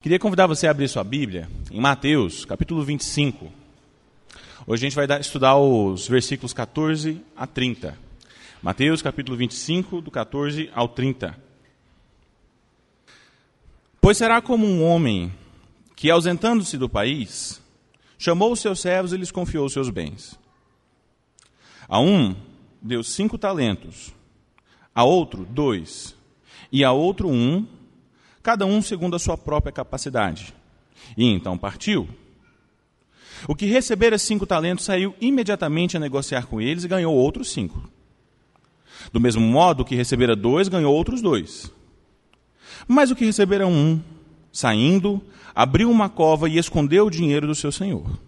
Queria convidar você a abrir sua Bíblia em Mateus, capítulo 25. Hoje a gente vai estudar os versículos 14 a 30. Mateus, capítulo 25, do 14 ao 30. Pois será como um homem que, ausentando-se do país, chamou os seus servos e lhes confiou os seus bens. A um deu cinco talentos, a outro dois, e a outro um cada um segundo a sua própria capacidade. E então partiu. O que recebera cinco talentos saiu imediatamente a negociar com eles e ganhou outros cinco. Do mesmo modo, o que recebera dois ganhou outros dois. Mas o que recebera um, saindo, abriu uma cova e escondeu o dinheiro do seu senhor.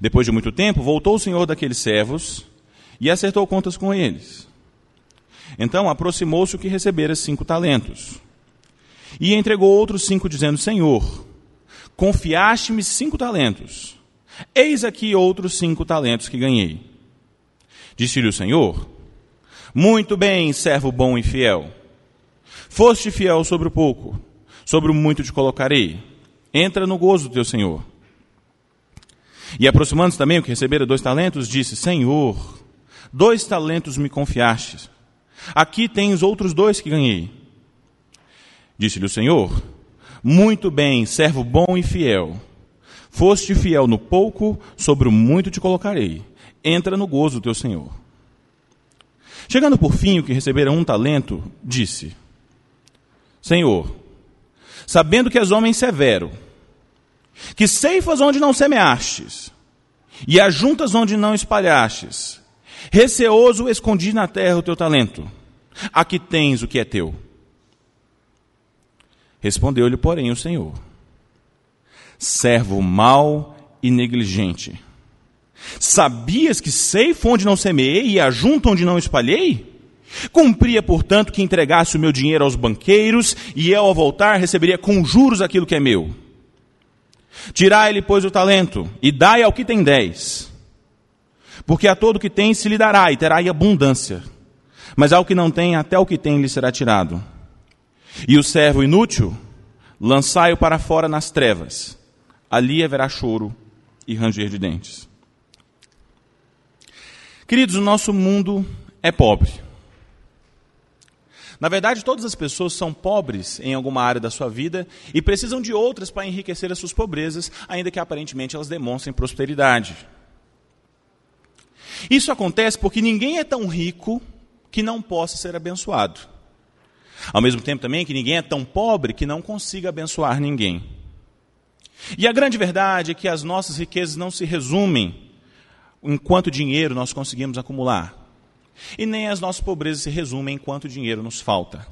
Depois de muito tempo, voltou o senhor daqueles servos e acertou contas com eles. Então aproximou-se o que recebera cinco talentos e entregou outros cinco, dizendo: Senhor, confiaste-me cinco talentos. Eis aqui outros cinco talentos que ganhei. Disse-lhe o Senhor: Muito bem, servo bom e fiel. Foste fiel sobre o pouco, sobre o muito te colocarei. Entra no gozo do teu Senhor. E aproximando-se também o que recebera dois talentos, disse: Senhor, dois talentos me confiastes. Aqui tens outros dois que ganhei. Disse-lhe o Senhor: Muito bem, servo bom e fiel. Foste fiel no pouco, sobre o muito te colocarei. Entra no gozo do teu Senhor. Chegando por fim o que recebera um talento, disse: Senhor, sabendo que és homem severo, que ceifas onde não semeastes, e ajuntas onde não espalhastes, receoso escondi na terra o teu talento. Aqui tens o que é teu. Respondeu-lhe, porém, o Senhor: Servo mau e negligente. Sabias que sei onde não semeei e ajunto onde não espalhei? Cumpria, portanto, que entregasse o meu dinheiro aos banqueiros e eu, ao voltar, receberia com juros aquilo que é meu. Tirai-lhe, pois, o talento e dai ao que tem dez. Porque a todo que tem se lhe dará e terá abundância. Mas ao que não tem, até o que tem lhe será tirado. E o servo inútil, lançai-o para fora nas trevas. Ali haverá choro e ranger de dentes. Queridos, o nosso mundo é pobre. Na verdade, todas as pessoas são pobres em alguma área da sua vida e precisam de outras para enriquecer as suas pobrezas, ainda que aparentemente elas demonstrem prosperidade. Isso acontece porque ninguém é tão rico que não possa ser abençoado. Ao mesmo tempo também que ninguém é tão pobre que não consiga abençoar ninguém. E a grande verdade é que as nossas riquezas não se resumem em quanto dinheiro nós conseguimos acumular. E nem as nossas pobrezas se resumem em quanto dinheiro nos falta.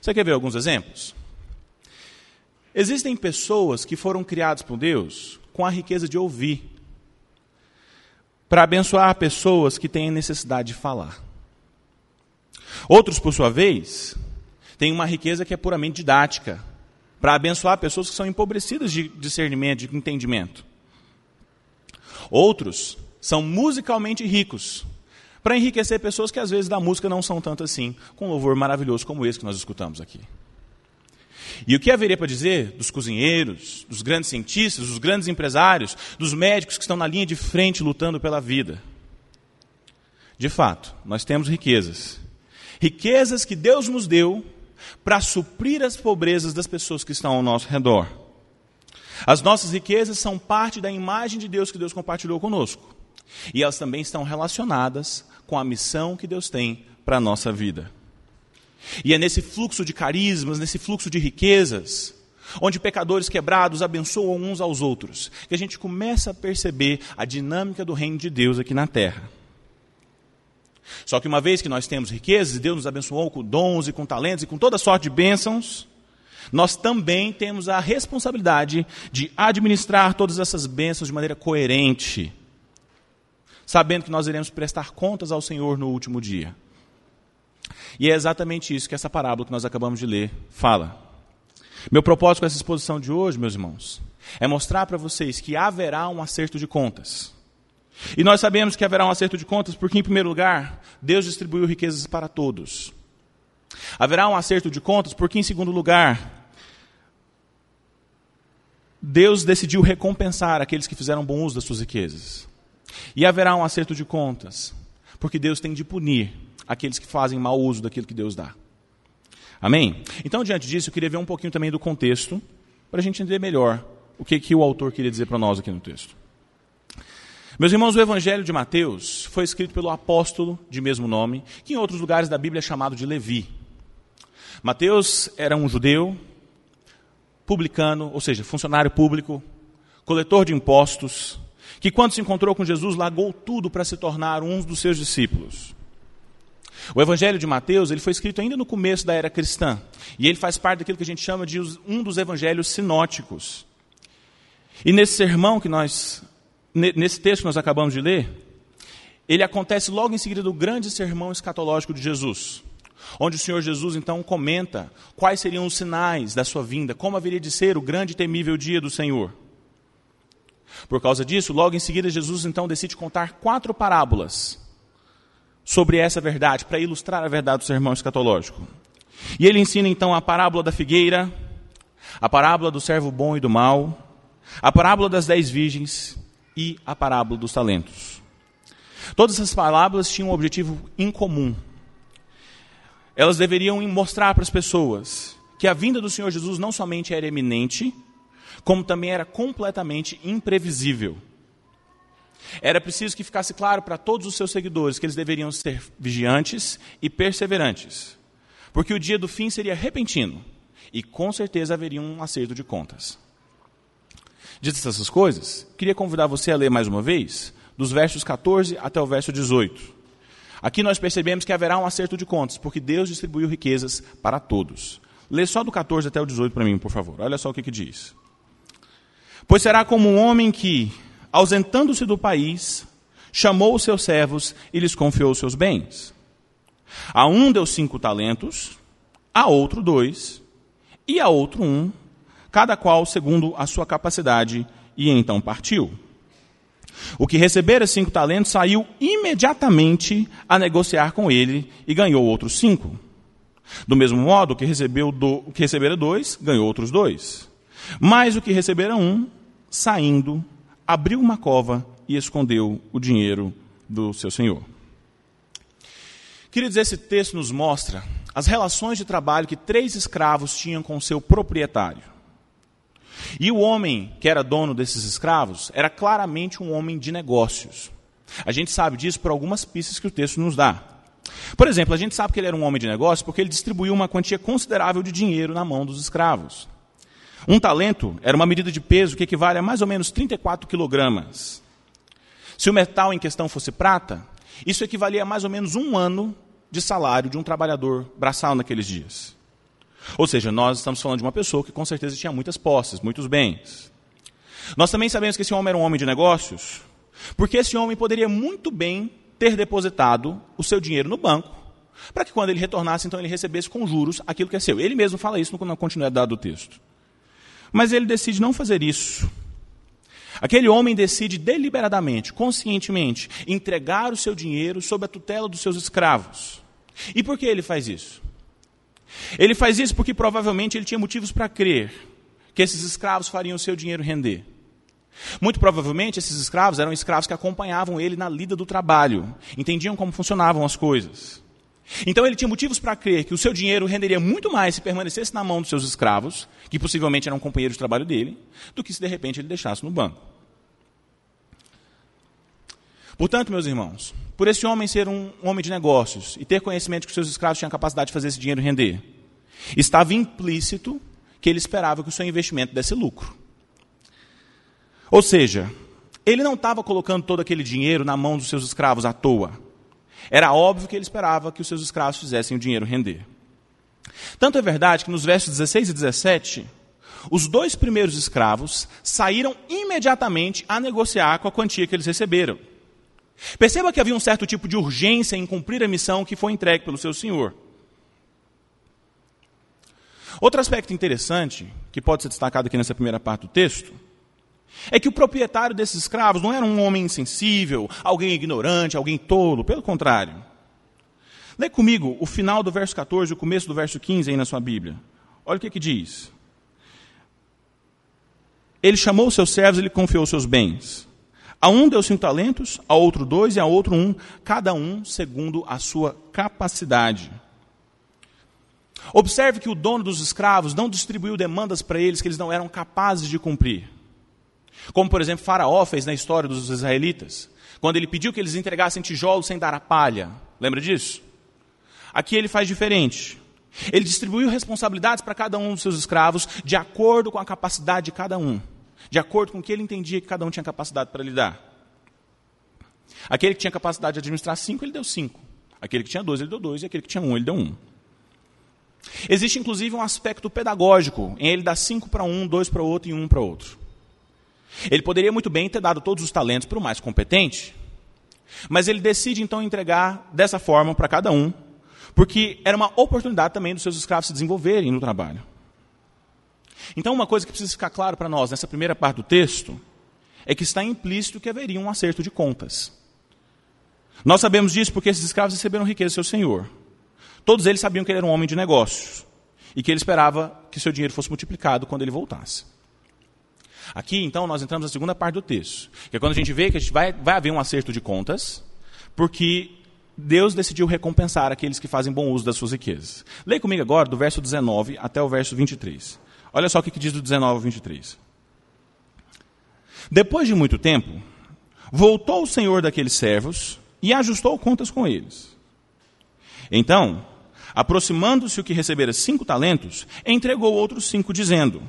Você quer ver alguns exemplos? Existem pessoas que foram criadas por Deus com a riqueza de ouvir, para abençoar pessoas que têm necessidade de falar. Outros, por sua vez, têm uma riqueza que é puramente didática, para abençoar pessoas que são empobrecidas de discernimento, de entendimento. Outros são musicalmente ricos, para enriquecer pessoas que às vezes da música não são tanto assim, com um louvor maravilhoso como esse que nós escutamos aqui. E o que haveria para dizer dos cozinheiros, dos grandes cientistas, dos grandes empresários, dos médicos que estão na linha de frente lutando pela vida? De fato, nós temos riquezas Riquezas que Deus nos deu para suprir as pobrezas das pessoas que estão ao nosso redor. As nossas riquezas são parte da imagem de Deus que Deus compartilhou conosco. E elas também estão relacionadas com a missão que Deus tem para a nossa vida. E é nesse fluxo de carismas, nesse fluxo de riquezas, onde pecadores quebrados abençoam uns aos outros, que a gente começa a perceber a dinâmica do reino de Deus aqui na terra. Só que uma vez que nós temos riquezas, e Deus nos abençoou com dons e com talentos e com toda sorte de bênçãos, nós também temos a responsabilidade de administrar todas essas bênçãos de maneira coerente, sabendo que nós iremos prestar contas ao Senhor no último dia. E é exatamente isso que essa parábola que nós acabamos de ler fala. Meu propósito com essa exposição de hoje, meus irmãos, é mostrar para vocês que haverá um acerto de contas. E nós sabemos que haverá um acerto de contas porque, em primeiro lugar, Deus distribuiu riquezas para todos. Haverá um acerto de contas porque, em segundo lugar, Deus decidiu recompensar aqueles que fizeram bom uso das suas riquezas. E haverá um acerto de contas, porque Deus tem de punir aqueles que fazem mau uso daquilo que Deus dá. Amém? Então, diante disso, eu queria ver um pouquinho também do contexto, para a gente entender melhor o que, que o autor queria dizer para nós aqui no texto. Meus irmãos, o Evangelho de Mateus foi escrito pelo apóstolo de mesmo nome, que em outros lugares da Bíblia é chamado de Levi. Mateus era um judeu, publicano, ou seja, funcionário público, coletor de impostos, que quando se encontrou com Jesus largou tudo para se tornar um dos seus discípulos. O Evangelho de Mateus ele foi escrito ainda no começo da era cristã e ele faz parte daquilo que a gente chama de um dos evangelhos sinóticos. E nesse sermão que nós, nesse texto que nós acabamos de ler, ele acontece logo em seguida do grande sermão escatológico de Jesus onde o Senhor Jesus então comenta quais seriam os sinais da sua vinda, como haveria de ser o grande e temível dia do Senhor. Por causa disso, logo em seguida, Jesus então decide contar quatro parábolas sobre essa verdade, para ilustrar a verdade do sermão escatológico. E ele ensina então a parábola da figueira, a parábola do servo bom e do mal, a parábola das dez virgens e a parábola dos talentos. Todas essas parábolas tinham um objetivo em comum elas deveriam mostrar para as pessoas que a vinda do Senhor Jesus não somente era eminente, como também era completamente imprevisível. Era preciso que ficasse claro para todos os seus seguidores que eles deveriam ser vigiantes e perseverantes, porque o dia do fim seria repentino e com certeza haveria um acerto de contas. Ditas essas coisas, queria convidar você a ler mais uma vez, dos versos 14 até o verso 18. Aqui nós percebemos que haverá um acerto de contas, porque Deus distribuiu riquezas para todos. Lê só do 14 até o 18 para mim, por favor. Olha só o que, que diz. Pois será como um homem que, ausentando-se do país, chamou os seus servos e lhes confiou os seus bens. A um deu cinco talentos, a outro dois, e a outro um, cada qual segundo a sua capacidade, e então partiu. O que recebera cinco talentos saiu imediatamente a negociar com ele e ganhou outros cinco. Do mesmo modo, o que, recebeu do, o que recebera dois, ganhou outros dois. Mas o que recebera um, saindo, abriu uma cova e escondeu o dinheiro do seu senhor. Queria dizer, esse texto nos mostra as relações de trabalho que três escravos tinham com seu proprietário. E o homem que era dono desses escravos era claramente um homem de negócios. A gente sabe disso por algumas pistas que o texto nos dá. Por exemplo, a gente sabe que ele era um homem de negócios porque ele distribuiu uma quantia considerável de dinheiro na mão dos escravos. Um talento era uma medida de peso que equivale a mais ou menos 34 quilogramas. Se o metal em questão fosse prata, isso equivalia a mais ou menos um ano de salário de um trabalhador braçal naqueles dias. Ou seja, nós estamos falando de uma pessoa que com certeza tinha muitas posses, muitos bens. Nós também sabemos que esse homem era um homem de negócios, porque esse homem poderia muito bem ter depositado o seu dinheiro no banco, para que quando ele retornasse, então ele recebesse com juros aquilo que é seu. Ele mesmo fala isso na continuidade do texto. Mas ele decide não fazer isso. Aquele homem decide deliberadamente, conscientemente, entregar o seu dinheiro sob a tutela dos seus escravos. E por que ele faz isso? Ele faz isso porque provavelmente ele tinha motivos para crer que esses escravos fariam o seu dinheiro render. Muito provavelmente esses escravos eram escravos que acompanhavam ele na lida do trabalho, entendiam como funcionavam as coisas. Então ele tinha motivos para crer que o seu dinheiro renderia muito mais se permanecesse na mão dos seus escravos, que possivelmente eram companheiros de trabalho dele, do que se de repente ele deixasse no banco. Portanto, meus irmãos, por esse homem ser um homem de negócios e ter conhecimento que os seus escravos tinham capacidade de fazer esse dinheiro render, estava implícito que ele esperava que o seu investimento desse lucro. Ou seja, ele não estava colocando todo aquele dinheiro na mão dos seus escravos à toa. Era óbvio que ele esperava que os seus escravos fizessem o dinheiro render. Tanto é verdade que nos versos 16 e 17, os dois primeiros escravos saíram imediatamente a negociar com a quantia que eles receberam. Perceba que havia um certo tipo de urgência em cumprir a missão que foi entregue pelo seu senhor. Outro aspecto interessante, que pode ser destacado aqui nessa primeira parte do texto, é que o proprietário desses escravos não era um homem insensível, alguém ignorante, alguém tolo, pelo contrário. Lê comigo o final do verso 14 e o começo do verso 15 aí na sua Bíblia. Olha o que, que diz. ele chamou os seus servos e lhe confiou os seus bens. A um deu cinco talentos, a outro dois e a outro um, cada um segundo a sua capacidade. Observe que o dono dos escravos não distribuiu demandas para eles que eles não eram capazes de cumprir. Como, por exemplo, Faraó fez na história dos israelitas, quando ele pediu que eles entregassem tijolos sem dar a palha. Lembra disso? Aqui ele faz diferente. Ele distribuiu responsabilidades para cada um dos seus escravos de acordo com a capacidade de cada um, de acordo com o que ele entendia que cada um tinha capacidade para lidar. Aquele que tinha capacidade de administrar cinco, ele deu cinco. Aquele que tinha dois, ele deu dois. E aquele que tinha um, ele deu um. Existe inclusive um aspecto pedagógico em ele dar cinco para um, dois para outro e um para outro. Ele poderia muito bem ter dado todos os talentos para o mais competente, mas ele decide então entregar dessa forma para cada um, porque era uma oportunidade também dos seus escravos se desenvolverem no trabalho. Então, uma coisa que precisa ficar claro para nós nessa primeira parte do texto é que está implícito que haveria um acerto de contas. Nós sabemos disso porque esses escravos receberam riqueza do seu senhor. Todos eles sabiam que ele era um homem de negócios e que ele esperava que seu dinheiro fosse multiplicado quando ele voltasse. Aqui, então, nós entramos na segunda parte do texto, que é quando a gente vê que a gente vai, vai haver um acerto de contas, porque Deus decidiu recompensar aqueles que fazem bom uso das suas riquezas. Leia comigo agora, do verso 19 até o verso 23. Olha só o que diz do 19 ao 23. Depois de muito tempo, voltou o senhor daqueles servos e ajustou contas com eles. Então, Aproximando-se o que recebera cinco talentos, entregou outros cinco, dizendo: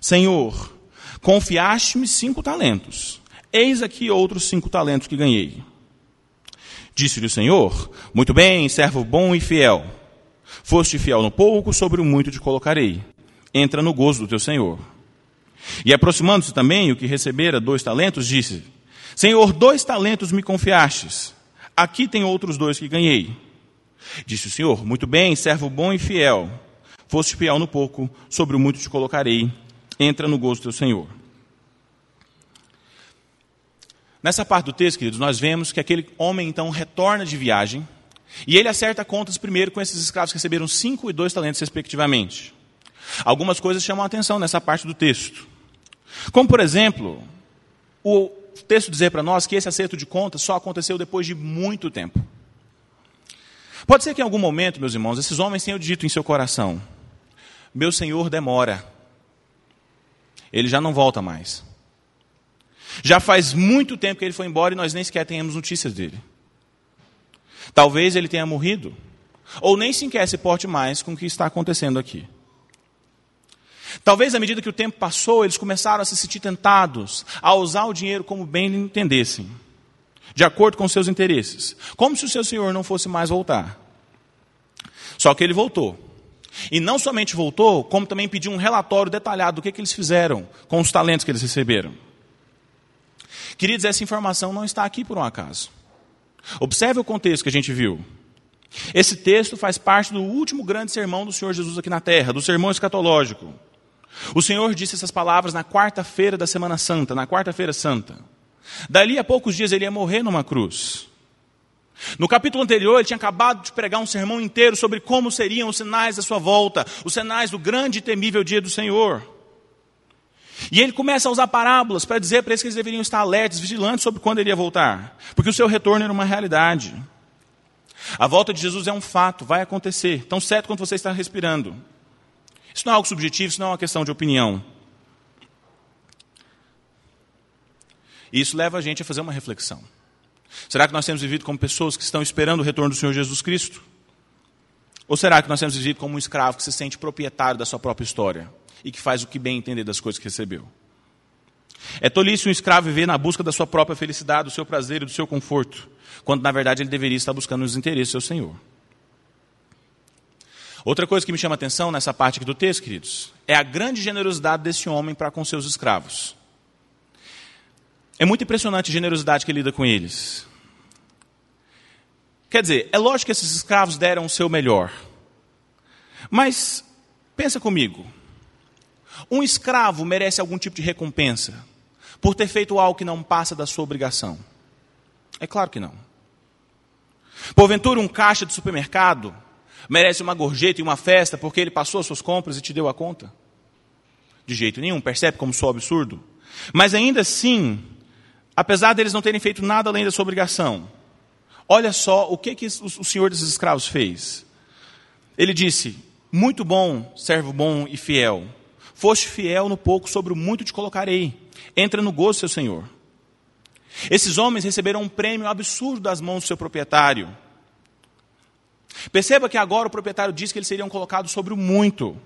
Senhor, confiaste-me cinco talentos. Eis aqui outros cinco talentos que ganhei. Disse-lhe o Senhor: Muito bem, servo bom e fiel. Foste fiel no pouco, sobre o muito te colocarei. Entra no gozo do teu Senhor. E aproximando-se também o que recebera dois talentos, disse: Senhor, dois talentos me confiastes. Aqui tem outros dois que ganhei. Disse o Senhor: Muito bem, servo bom e fiel. Foste fiel no pouco, sobre o muito te colocarei. Entra no gozo do teu Senhor. Nessa parte do texto, queridos, nós vemos que aquele homem então retorna de viagem e ele acerta contas primeiro com esses escravos que receberam cinco e dois talentos, respectivamente. Algumas coisas chamam a atenção nessa parte do texto. Como, por exemplo, o texto dizer para nós que esse acerto de contas só aconteceu depois de muito tempo. Pode ser que em algum momento, meus irmãos, esses homens tenham dito em seu coração: Meu Senhor demora, ele já não volta mais. Já faz muito tempo que ele foi embora e nós nem sequer temos notícias dele. Talvez ele tenha morrido, ou nem sequer se porte mais com o que está acontecendo aqui. Talvez à medida que o tempo passou, eles começaram a se sentir tentados a usar o dinheiro como bem entendessem de acordo com seus interesses, como se o seu senhor não fosse mais voltar. Só que ele voltou. E não somente voltou, como também pediu um relatório detalhado do que, que eles fizeram com os talentos que eles receberam. Queridos, essa informação não está aqui por um acaso. Observe o contexto que a gente viu. Esse texto faz parte do último grande sermão do Senhor Jesus aqui na terra, do sermão escatológico. O Senhor disse essas palavras na quarta-feira da Semana Santa, na quarta-feira santa. Dali a poucos dias ele ia morrer numa cruz. No capítulo anterior, ele tinha acabado de pregar um sermão inteiro sobre como seriam os sinais da sua volta, os sinais do grande e temível dia do Senhor. E ele começa a usar parábolas para dizer para eles que eles deveriam estar alertas, vigilantes sobre quando ele ia voltar, porque o seu retorno era uma realidade. A volta de Jesus é um fato, vai acontecer, tão certo quanto você está respirando. Isso não é algo subjetivo, isso não é uma questão de opinião. E isso leva a gente a fazer uma reflexão. Será que nós temos vivido como pessoas que estão esperando o retorno do Senhor Jesus Cristo? Ou será que nós temos vivido como um escravo que se sente proprietário da sua própria história e que faz o que bem entender das coisas que recebeu? É tolice um escravo viver na busca da sua própria felicidade, do seu prazer e do seu conforto, quando na verdade ele deveria estar buscando os interesses do seu Senhor. Outra coisa que me chama a atenção nessa parte aqui do texto, queridos, é a grande generosidade desse homem para com seus escravos. É muito impressionante a generosidade que ele lida com eles. Quer dizer, é lógico que esses escravos deram o seu melhor. Mas, pensa comigo. Um escravo merece algum tipo de recompensa por ter feito algo que não passa da sua obrigação? É claro que não. Porventura, um caixa de supermercado merece uma gorjeta e uma festa porque ele passou as suas compras e te deu a conta? de jeito nenhum. Percebe como sou absurdo? Mas ainda assim, apesar deles não terem feito nada além da sua obrigação, olha só o que, que o senhor desses escravos fez. Ele disse: Muito bom, servo bom e fiel. Foste fiel no pouco, sobre o muito te colocarei. Entra no gozo, seu senhor. Esses homens receberam um prêmio absurdo das mãos do seu proprietário. Perceba que agora o proprietário diz que eles seriam colocados sobre o muito.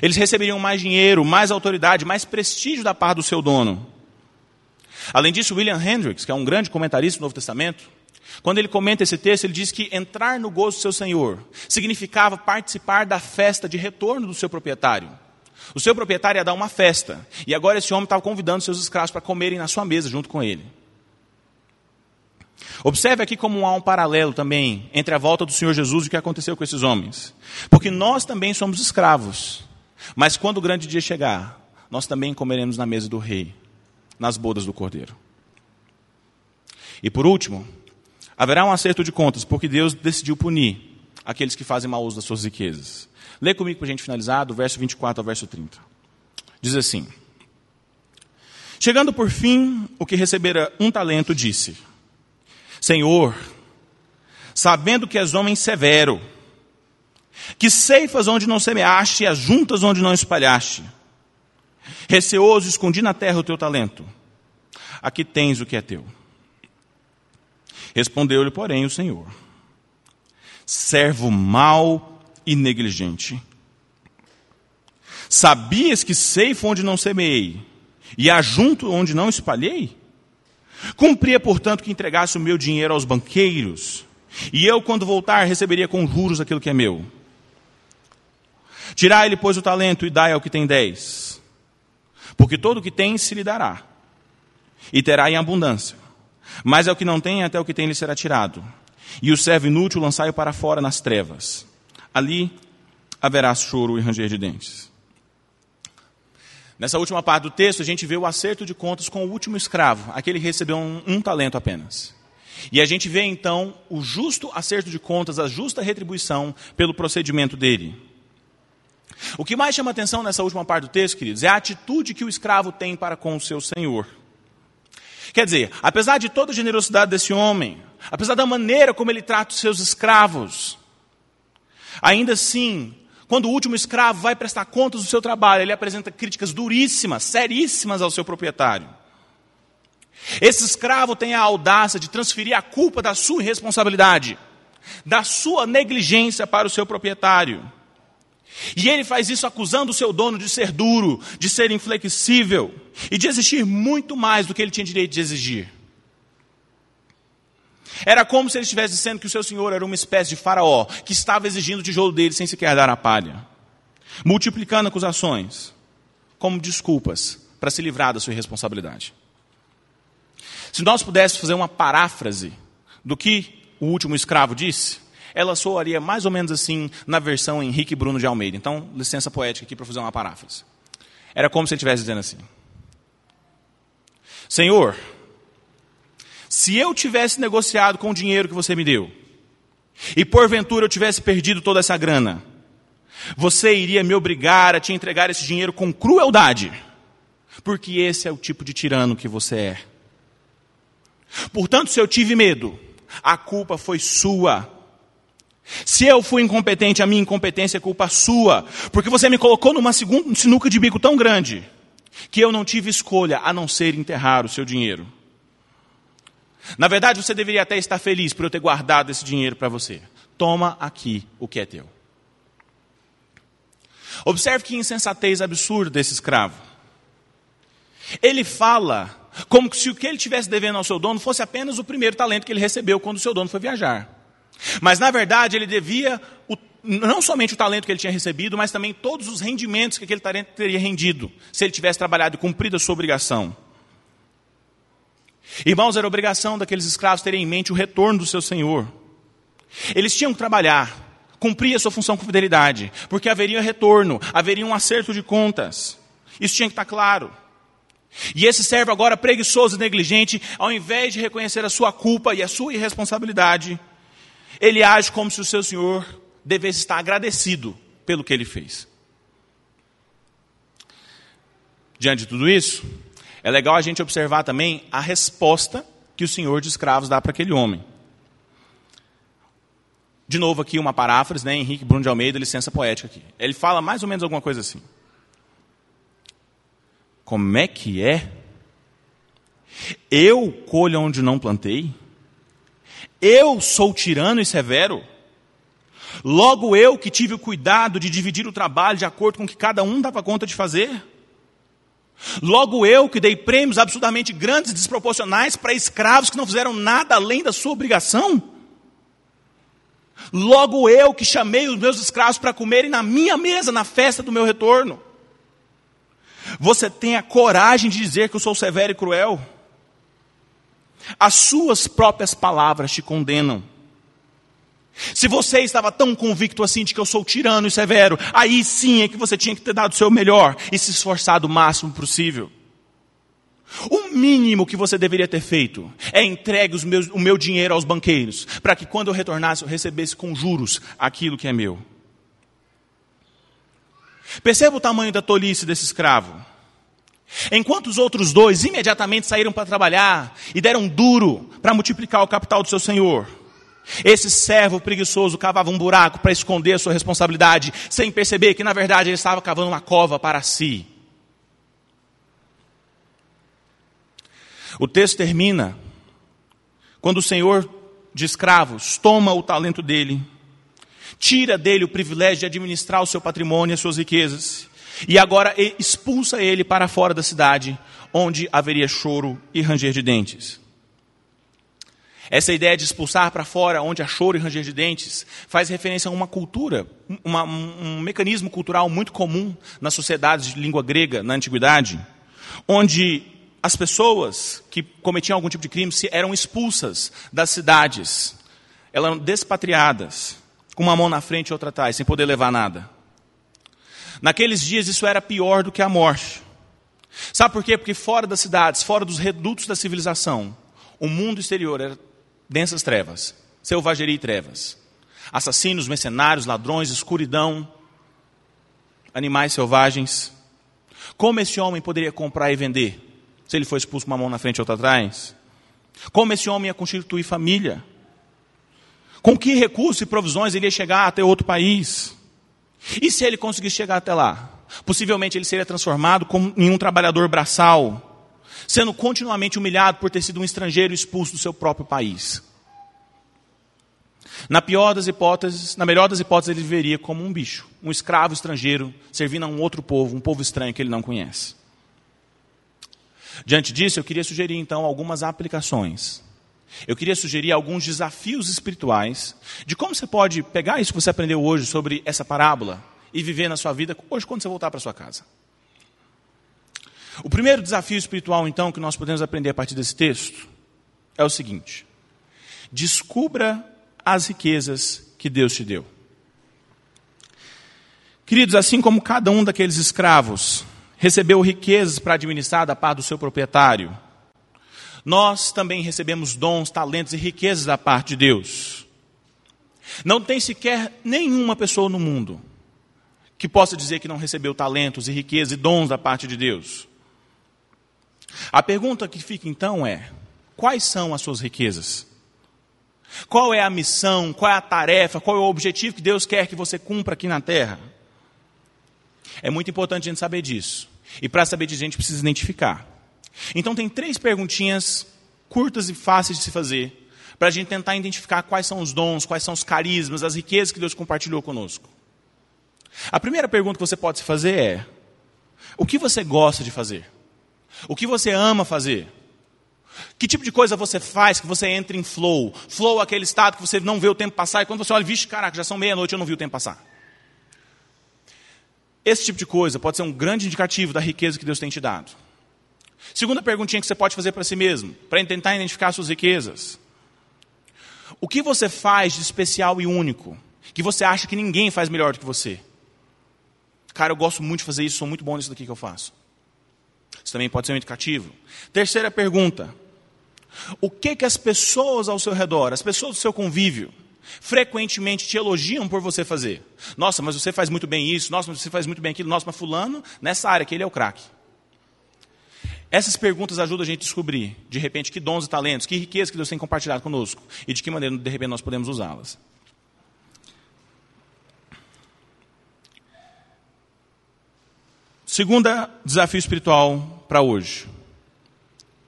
Eles receberiam mais dinheiro, mais autoridade, mais prestígio da parte do seu dono. Além disso, William Hendricks, que é um grande comentarista do Novo Testamento, quando ele comenta esse texto, ele diz que entrar no gozo do seu senhor significava participar da festa de retorno do seu proprietário. O seu proprietário ia dar uma festa, e agora esse homem estava convidando seus escravos para comerem na sua mesa junto com ele. Observe aqui como há um paralelo também entre a volta do Senhor Jesus e o que aconteceu com esses homens. Porque nós também somos escravos. Mas quando o grande dia chegar, nós também comeremos na mesa do rei, nas bodas do cordeiro. E por último, haverá um acerto de contas, porque Deus decidiu punir aqueles que fazem mau uso das suas riquezas. Lê comigo para a gente finalizar, do verso 24 ao verso 30. Diz assim: Chegando por fim, o que recebera um talento disse: Senhor, sabendo que és homem severo, que ceifas onde não semeaste e as juntas onde não espalhaste. Receoso, escondi na terra o teu talento. Aqui tens o que é teu. Respondeu-lhe, porém, o Senhor: Servo mau e negligente. Sabias que ceifo onde não semeei e ajunto onde não espalhei? Cumpria, portanto, que entregasse o meu dinheiro aos banqueiros, e eu, quando voltar, receberia com juros aquilo que é meu. Tirai-lhe, pois, o talento e dai ao que tem dez, porque todo o que tem se lhe dará, e terá em abundância. Mas ao que não tem, até o que tem lhe será tirado. E o servo inútil lançai-o para fora nas trevas. Ali haverá choro e ranger de dentes. Nessa última parte do texto, a gente vê o acerto de contas com o último escravo, aquele que recebeu um, um, talento apenas. E a gente vê então o justo acerto de contas, a justa retribuição pelo procedimento dele. O que mais chama atenção nessa última parte do texto, queridos, é a atitude que o escravo tem para com o seu senhor. Quer dizer, apesar de toda a generosidade desse homem, apesar da maneira como ele trata os seus escravos, ainda assim, quando o último escravo vai prestar contas do seu trabalho, ele apresenta críticas duríssimas, seríssimas ao seu proprietário. Esse escravo tem a audácia de transferir a culpa da sua irresponsabilidade, da sua negligência para o seu proprietário. E ele faz isso acusando o seu dono de ser duro, de ser inflexível e de exigir muito mais do que ele tinha direito de exigir. Era como se ele estivesse dizendo que o seu senhor era uma espécie de faraó, que estava exigindo o tijolo dele sem sequer dar a palha, multiplicando acusações como desculpas para se livrar da sua irresponsabilidade. Se nós pudéssemos fazer uma paráfrase do que o último escravo disse, ela soaria mais ou menos assim na versão Henrique Bruno de Almeida. Então, licença poética aqui para fazer uma paráfrase. Era como se ele estivesse dizendo assim: Senhor, se eu tivesse negociado com o dinheiro que você me deu, e porventura eu tivesse perdido toda essa grana, você iria me obrigar a te entregar esse dinheiro com crueldade, porque esse é o tipo de tirano que você é. Portanto, se eu tive medo, a culpa foi sua. Se eu fui incompetente, a minha incompetência é culpa sua, porque você me colocou numa segunda sinuca de bico tão grande que eu não tive escolha a não ser enterrar o seu dinheiro. Na verdade, você deveria até estar feliz por eu ter guardado esse dinheiro para você. Toma aqui o que é teu. Observe que insensatez absurda desse escravo. Ele fala como se o que ele tivesse devendo ao seu dono fosse apenas o primeiro talento que ele recebeu quando o seu dono foi viajar. Mas, na verdade, ele devia o, não somente o talento que ele tinha recebido, mas também todos os rendimentos que aquele talento teria rendido, se ele tivesse trabalhado e cumprido a sua obrigação. Irmãos, era obrigação daqueles escravos terem em mente o retorno do seu senhor. Eles tinham que trabalhar, cumprir a sua função com fidelidade, porque haveria retorno, haveria um acerto de contas. Isso tinha que estar claro. E esse servo agora preguiçoso e negligente, ao invés de reconhecer a sua culpa e a sua irresponsabilidade, ele age como se o seu senhor devesse estar agradecido pelo que ele fez. Diante de tudo isso, é legal a gente observar também a resposta que o senhor de escravos dá para aquele homem. De novo aqui uma paráfrase, né? Henrique Bruno de Almeida, licença poética aqui. Ele fala mais ou menos alguma coisa assim. Como é que é? Eu colho onde não plantei? Eu sou tirano e severo? Logo eu que tive o cuidado de dividir o trabalho de acordo com o que cada um dava conta de fazer? Logo eu que dei prêmios absurdamente grandes e desproporcionais para escravos que não fizeram nada além da sua obrigação? Logo eu que chamei os meus escravos para comerem na minha mesa na festa do meu retorno? Você tem a coragem de dizer que eu sou severo e cruel? As suas próprias palavras te condenam. Se você estava tão convicto assim de que eu sou tirano e severo, aí sim é que você tinha que ter dado o seu melhor e se esforçado o máximo possível. O mínimo que você deveria ter feito é entregue meus, o meu dinheiro aos banqueiros, para que quando eu retornasse eu recebesse com juros aquilo que é meu. Perceba o tamanho da tolice desse escravo. Enquanto os outros dois imediatamente saíram para trabalhar e deram duro para multiplicar o capital do seu senhor. Esse servo preguiçoso cavava um buraco para esconder a sua responsabilidade, sem perceber que na verdade ele estava cavando uma cova para si. O texto termina quando o senhor de escravos toma o talento dele, tira dele o privilégio de administrar o seu patrimônio e as suas riquezas, e agora expulsa ele para fora da cidade, onde haveria choro e ranger de dentes. Essa ideia de expulsar para fora, onde há choro e ranger de dentes, faz referência a uma cultura, uma, um, mecanismo cultural muito comum nas sociedades de língua grega na antiguidade, onde as pessoas que cometiam algum tipo de crime eram expulsas das cidades, eram despatriadas, com uma mão na frente e outra atrás, sem poder levar nada. Naqueles dias isso era pior do que a morte. Sabe por quê? Porque fora das cidades, fora dos redutos da civilização, o mundo exterior era densas trevas, selvageria e trevas. Assassinos, mercenários, ladrões, escuridão, animais selvagens. Como esse homem poderia comprar e vender? Se ele foi expulso com uma mão na frente e outra atrás? Como esse homem ia constituir família? Com que recursos e provisões ele ia chegar até outro país? E se ele conseguisse chegar até lá? Possivelmente ele seria transformado em um trabalhador braçal, sendo continuamente humilhado por ter sido um estrangeiro expulso do seu próprio país. Na pior das hipóteses, na melhor das hipóteses, ele viveria como um bicho, um escravo estrangeiro, servindo a um outro povo, um povo estranho que ele não conhece. Diante disso, eu queria sugerir então algumas aplicações. Eu queria sugerir alguns desafios espirituais de como você pode pegar isso que você aprendeu hoje sobre essa parábola e viver na sua vida hoje quando você voltar para sua casa. O primeiro desafio espiritual, então, que nós podemos aprender a partir desse texto é o seguinte: descubra as riquezas que Deus te deu. Queridos, assim como cada um daqueles escravos recebeu riquezas para administrar da parte do seu proprietário, nós também recebemos dons, talentos e riquezas da parte de Deus. Não tem sequer nenhuma pessoa no mundo que possa dizer que não recebeu talentos e riquezas e dons da parte de Deus. A pergunta que fica então é: quais são as suas riquezas? Qual é a missão, qual é a tarefa, qual é o objetivo que Deus quer que você cumpra aqui na terra? É muito importante a gente saber disso. E para saber disso, a gente precisa identificar. Então, tem três perguntinhas curtas e fáceis de se fazer, para a gente tentar identificar quais são os dons, quais são os carismas, as riquezas que Deus compartilhou conosco. A primeira pergunta que você pode se fazer é: o que você gosta de fazer? O que você ama fazer? Que tipo de coisa você faz que você entra em flow? Flow é aquele estado que você não vê o tempo passar e quando você olha, vixe, caraca, já são meia-noite, eu não vi o tempo passar. Esse tipo de coisa pode ser um grande indicativo da riqueza que Deus tem te dado. Segunda perguntinha que você pode fazer para si mesmo, para tentar identificar suas riquezas. O que você faz de especial e único, que você acha que ninguém faz melhor do que você? Cara, eu gosto muito de fazer isso, sou muito bom nisso daqui que eu faço. Isso também pode ser um indicativo. Terceira pergunta: o que que as pessoas ao seu redor, as pessoas do seu convívio, frequentemente te elogiam por você fazer? Nossa, mas você faz muito bem isso. Nossa, mas você faz muito bem aquilo. Nossa, mas fulano nessa área que ele é o craque. Essas perguntas ajudam a gente a descobrir, de repente, que dons e talentos, que riqueza que Deus tem compartilhado conosco e de que maneira, de repente, nós podemos usá-las. Segunda desafio espiritual para hoje.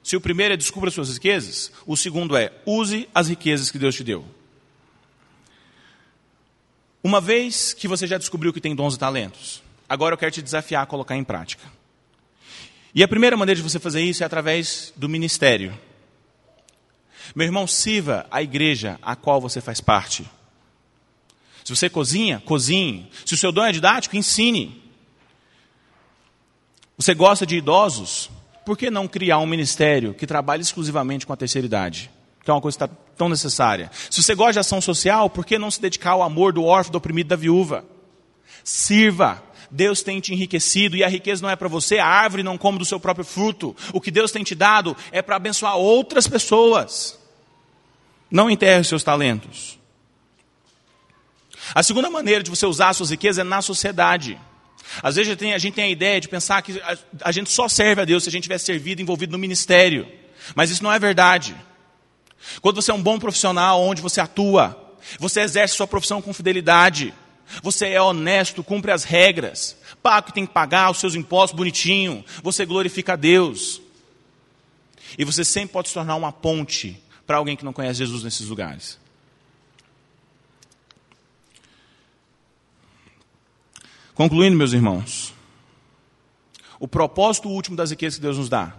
Se o primeiro é descubra suas riquezas, o segundo é use as riquezas que Deus te deu. Uma vez que você já descobriu que tem dons e talentos, agora eu quero te desafiar a colocar em prática. E a primeira maneira de você fazer isso é através do ministério. Meu irmão, sirva a igreja a qual você faz parte. Se você cozinha, cozinhe. Se o seu dom é didático, ensine. Você gosta de idosos? Por que não criar um ministério que trabalhe exclusivamente com a terceira idade? Que é uma coisa que está tão necessária. Se você gosta de ação social, por que não se dedicar ao amor do órfão, do oprimido, da viúva? Sirva. Deus tem te enriquecido e a riqueza não é para você, a árvore não come do seu próprio fruto. O que Deus tem te dado é para abençoar outras pessoas. Não enterre seus talentos. A segunda maneira de você usar as suas riquezas é na sociedade. Às vezes a gente, tem, a gente tem a ideia de pensar que a, a gente só serve a Deus se a gente tiver servido, envolvido no ministério. Mas isso não é verdade. Quando você é um bom profissional onde você atua, você exerce sua profissão com fidelidade, você é honesto, cumpre as regras, paga o que tem que pagar, os seus impostos bonitinho, você glorifica a Deus. E você sempre pode se tornar uma ponte para alguém que não conhece Jesus nesses lugares. Concluindo, meus irmãos, o propósito último das riquezas que Deus nos dá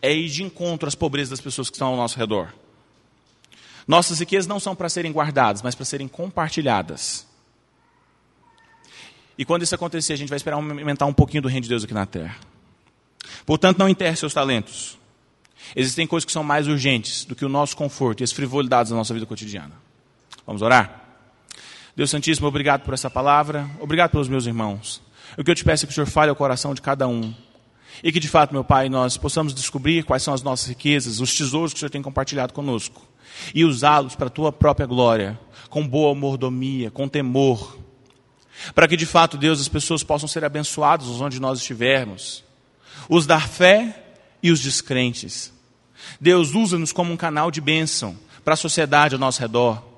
é ir de encontro às pobrezas das pessoas que estão ao nosso redor. Nossas riquezas não são para serem guardadas, mas para serem compartilhadas. E quando isso acontecer, a gente vai esperar aumentar um pouquinho do reino de Deus aqui na terra. Portanto, não enterre seus talentos. Existem coisas que são mais urgentes do que o nosso conforto e as frivolidades da nossa vida cotidiana. Vamos orar? Deus Santíssimo, obrigado por essa palavra, obrigado pelos meus irmãos. O que eu te peço é que o Senhor fale ao coração de cada um. E que de fato, meu Pai, nós possamos descobrir quais são as nossas riquezas, os tesouros que o Senhor tem compartilhado conosco. E usá-los para a tua própria glória, com boa mordomia, com temor. Para que de fato, Deus, as pessoas possam ser abençoadas onde nós estivermos. Os da fé e os descrentes. Deus usa-nos como um canal de bênção para a sociedade ao nosso redor.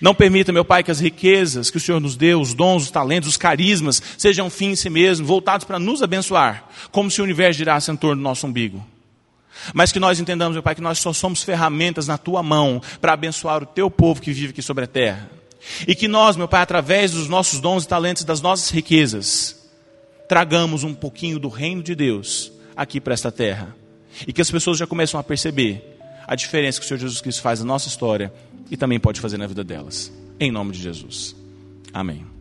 Não permita, meu Pai, que as riquezas que o Senhor nos deu, os dons, os talentos, os carismas, sejam fim em si mesmo, voltados para nos abençoar, como se o universo girasse em torno do nosso umbigo. Mas que nós entendamos, meu Pai, que nós só somos ferramentas na Tua mão para abençoar o Teu povo que vive aqui sobre a terra. E que nós, meu Pai, através dos nossos dons e talentos, das nossas riquezas, tragamos um pouquinho do reino de Deus aqui para esta terra. E que as pessoas já começam a perceber a diferença que o Senhor Jesus Cristo faz na nossa história e também pode fazer na vida delas. Em nome de Jesus. Amém.